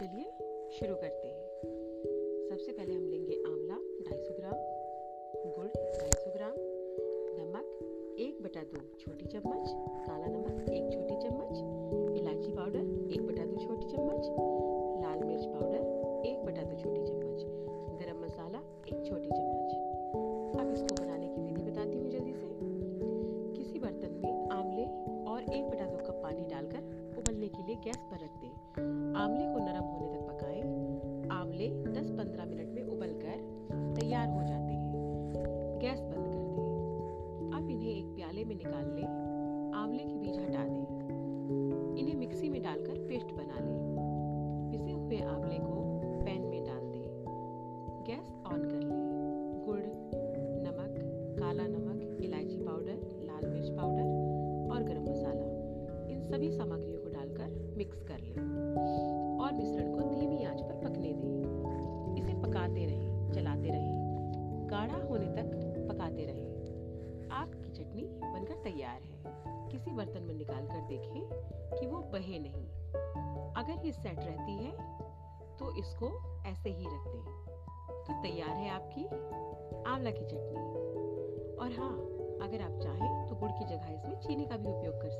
चलिए शुरू करते हैं। सबसे पहले हम लेंगे आंवला, ढाई सौ ग्राम, गुड़, ढाई सौ ग्राम, नमक, एक बटा दो छोटी चम्मच, काला नमक, एक छोटी चम्मच, इलायची पाउडर, एक बटा दो छोटी चम्मच, लाल मिर्च पाउडर, एक बटा दो छोटी चम्मच, गरम मसाला, एक छोटी चम्मच। अब इसको बनाने की विधि बताती हूँ जल्दी से। किसी बर्तन में आंवले और एक बटा गैस पर रख दें? आंवले को नरम होने तक पकाएँ। आंवले 10-15 मिनट में उबलकर तैयार हो जाते हैं। गैस बंद कर दें। अब इन्हें एक प्याले में निकाल लें। आंवले के बीज हटा दें। इन्हें मिक्सी में डालकर पेस्ट बना लें। पिसे हुए आंवले को पैन में डाल दें। गैस ऑन कर लें। गुड़, नमक, काला नमक, इलायची पाउडर, लाल मिर्च पाउडर और गरम मसाला। इन सभी सामग्रियों मिक्स कर लें। और मिश्रण को धीमी आँच पर पकने दें। इसे पकाते रहें, चलाते रहें। गाढ़ा होने तक पकाते रहें। आपकी चटनी बनकर तैयार है। किसी बर्तन में निकाल कर देखें कि वो बहे नहीं। अगर ये सेट रहती है तो इसको ऐसे ही रख दें। तो तैयार है आपकी आंवला की चटनी। और हाँ अगर आप चाहें तो गुड़ की जगह इसमें चीनी का भी उपयोग कर सकते